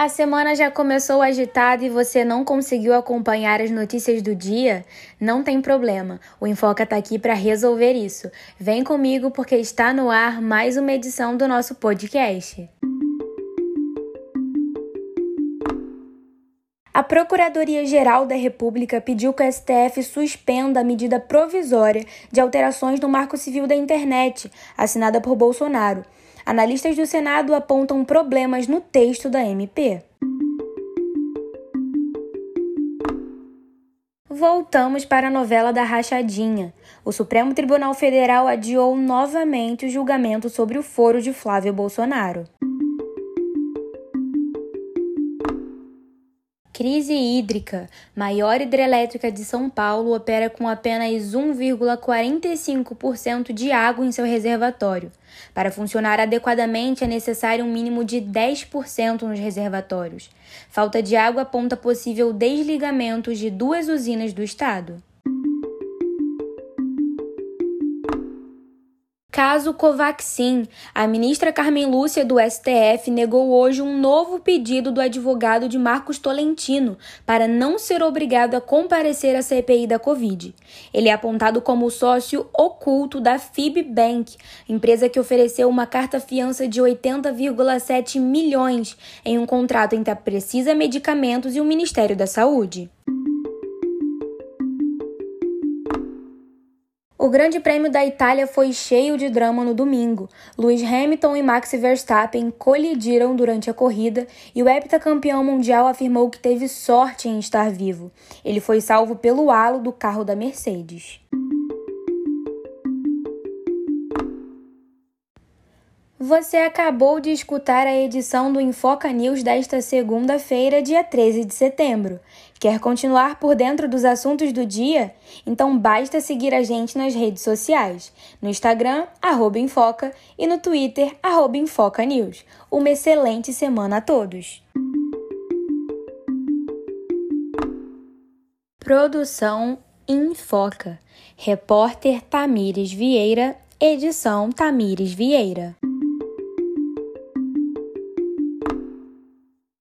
A semana já começou agitada e você não conseguiu acompanhar as notícias do dia? Não tem problema, o Enfoca está aqui para resolver isso. Vem comigo porque está no ar mais uma edição do nosso podcast. A Procuradoria-Geral da República pediu que o STF suspenda a medida provisória de alterações no Marco Civil da Internet, assinada por Bolsonaro. Analistas do Senado apontam problemas no texto da MP. Voltamos para a novela da Rachadinha. O Supremo Tribunal Federal adiou novamente o julgamento sobre o foro de Flávio Bolsonaro. Crise hídrica. Maior hidrelétrica de São Paulo opera com apenas 1,45% de água em seu reservatório. Para funcionar adequadamente, é necessário um mínimo de 10% nos reservatórios. Falta de água aponta possível desligamento de duas usinas do estado. Caso Covaxin, a ministra Carmen Lúcia do STF negou hoje um novo pedido do advogado de Marcos Tolentino para não ser obrigado a comparecer à CPI da Covid. Ele é apontado como sócio oculto da Fibbank, empresa que ofereceu uma carta-fiança de 80,7 milhões em um contrato entre a Precisa Medicamentos e o Ministério da Saúde. O Grande Prêmio da Itália foi cheio de drama no domingo. Lewis Hamilton e Max Verstappen colidiram durante a corrida e o heptacampeão mundial afirmou que teve sorte em estar vivo. Ele foi salvo pelo halo do carro da Mercedes. Você acabou de escutar a edição do Infoca News desta segunda-feira, dia 13 de setembro. Quer continuar por dentro dos assuntos do dia? Então basta seguir a gente nas redes sociais, no Instagram, arroba Infoca, e no Twitter, arroba Infoca News. Uma excelente semana a todos! Produção Infoca. Repórter Tamires Vieira, edição Tamires Vieira.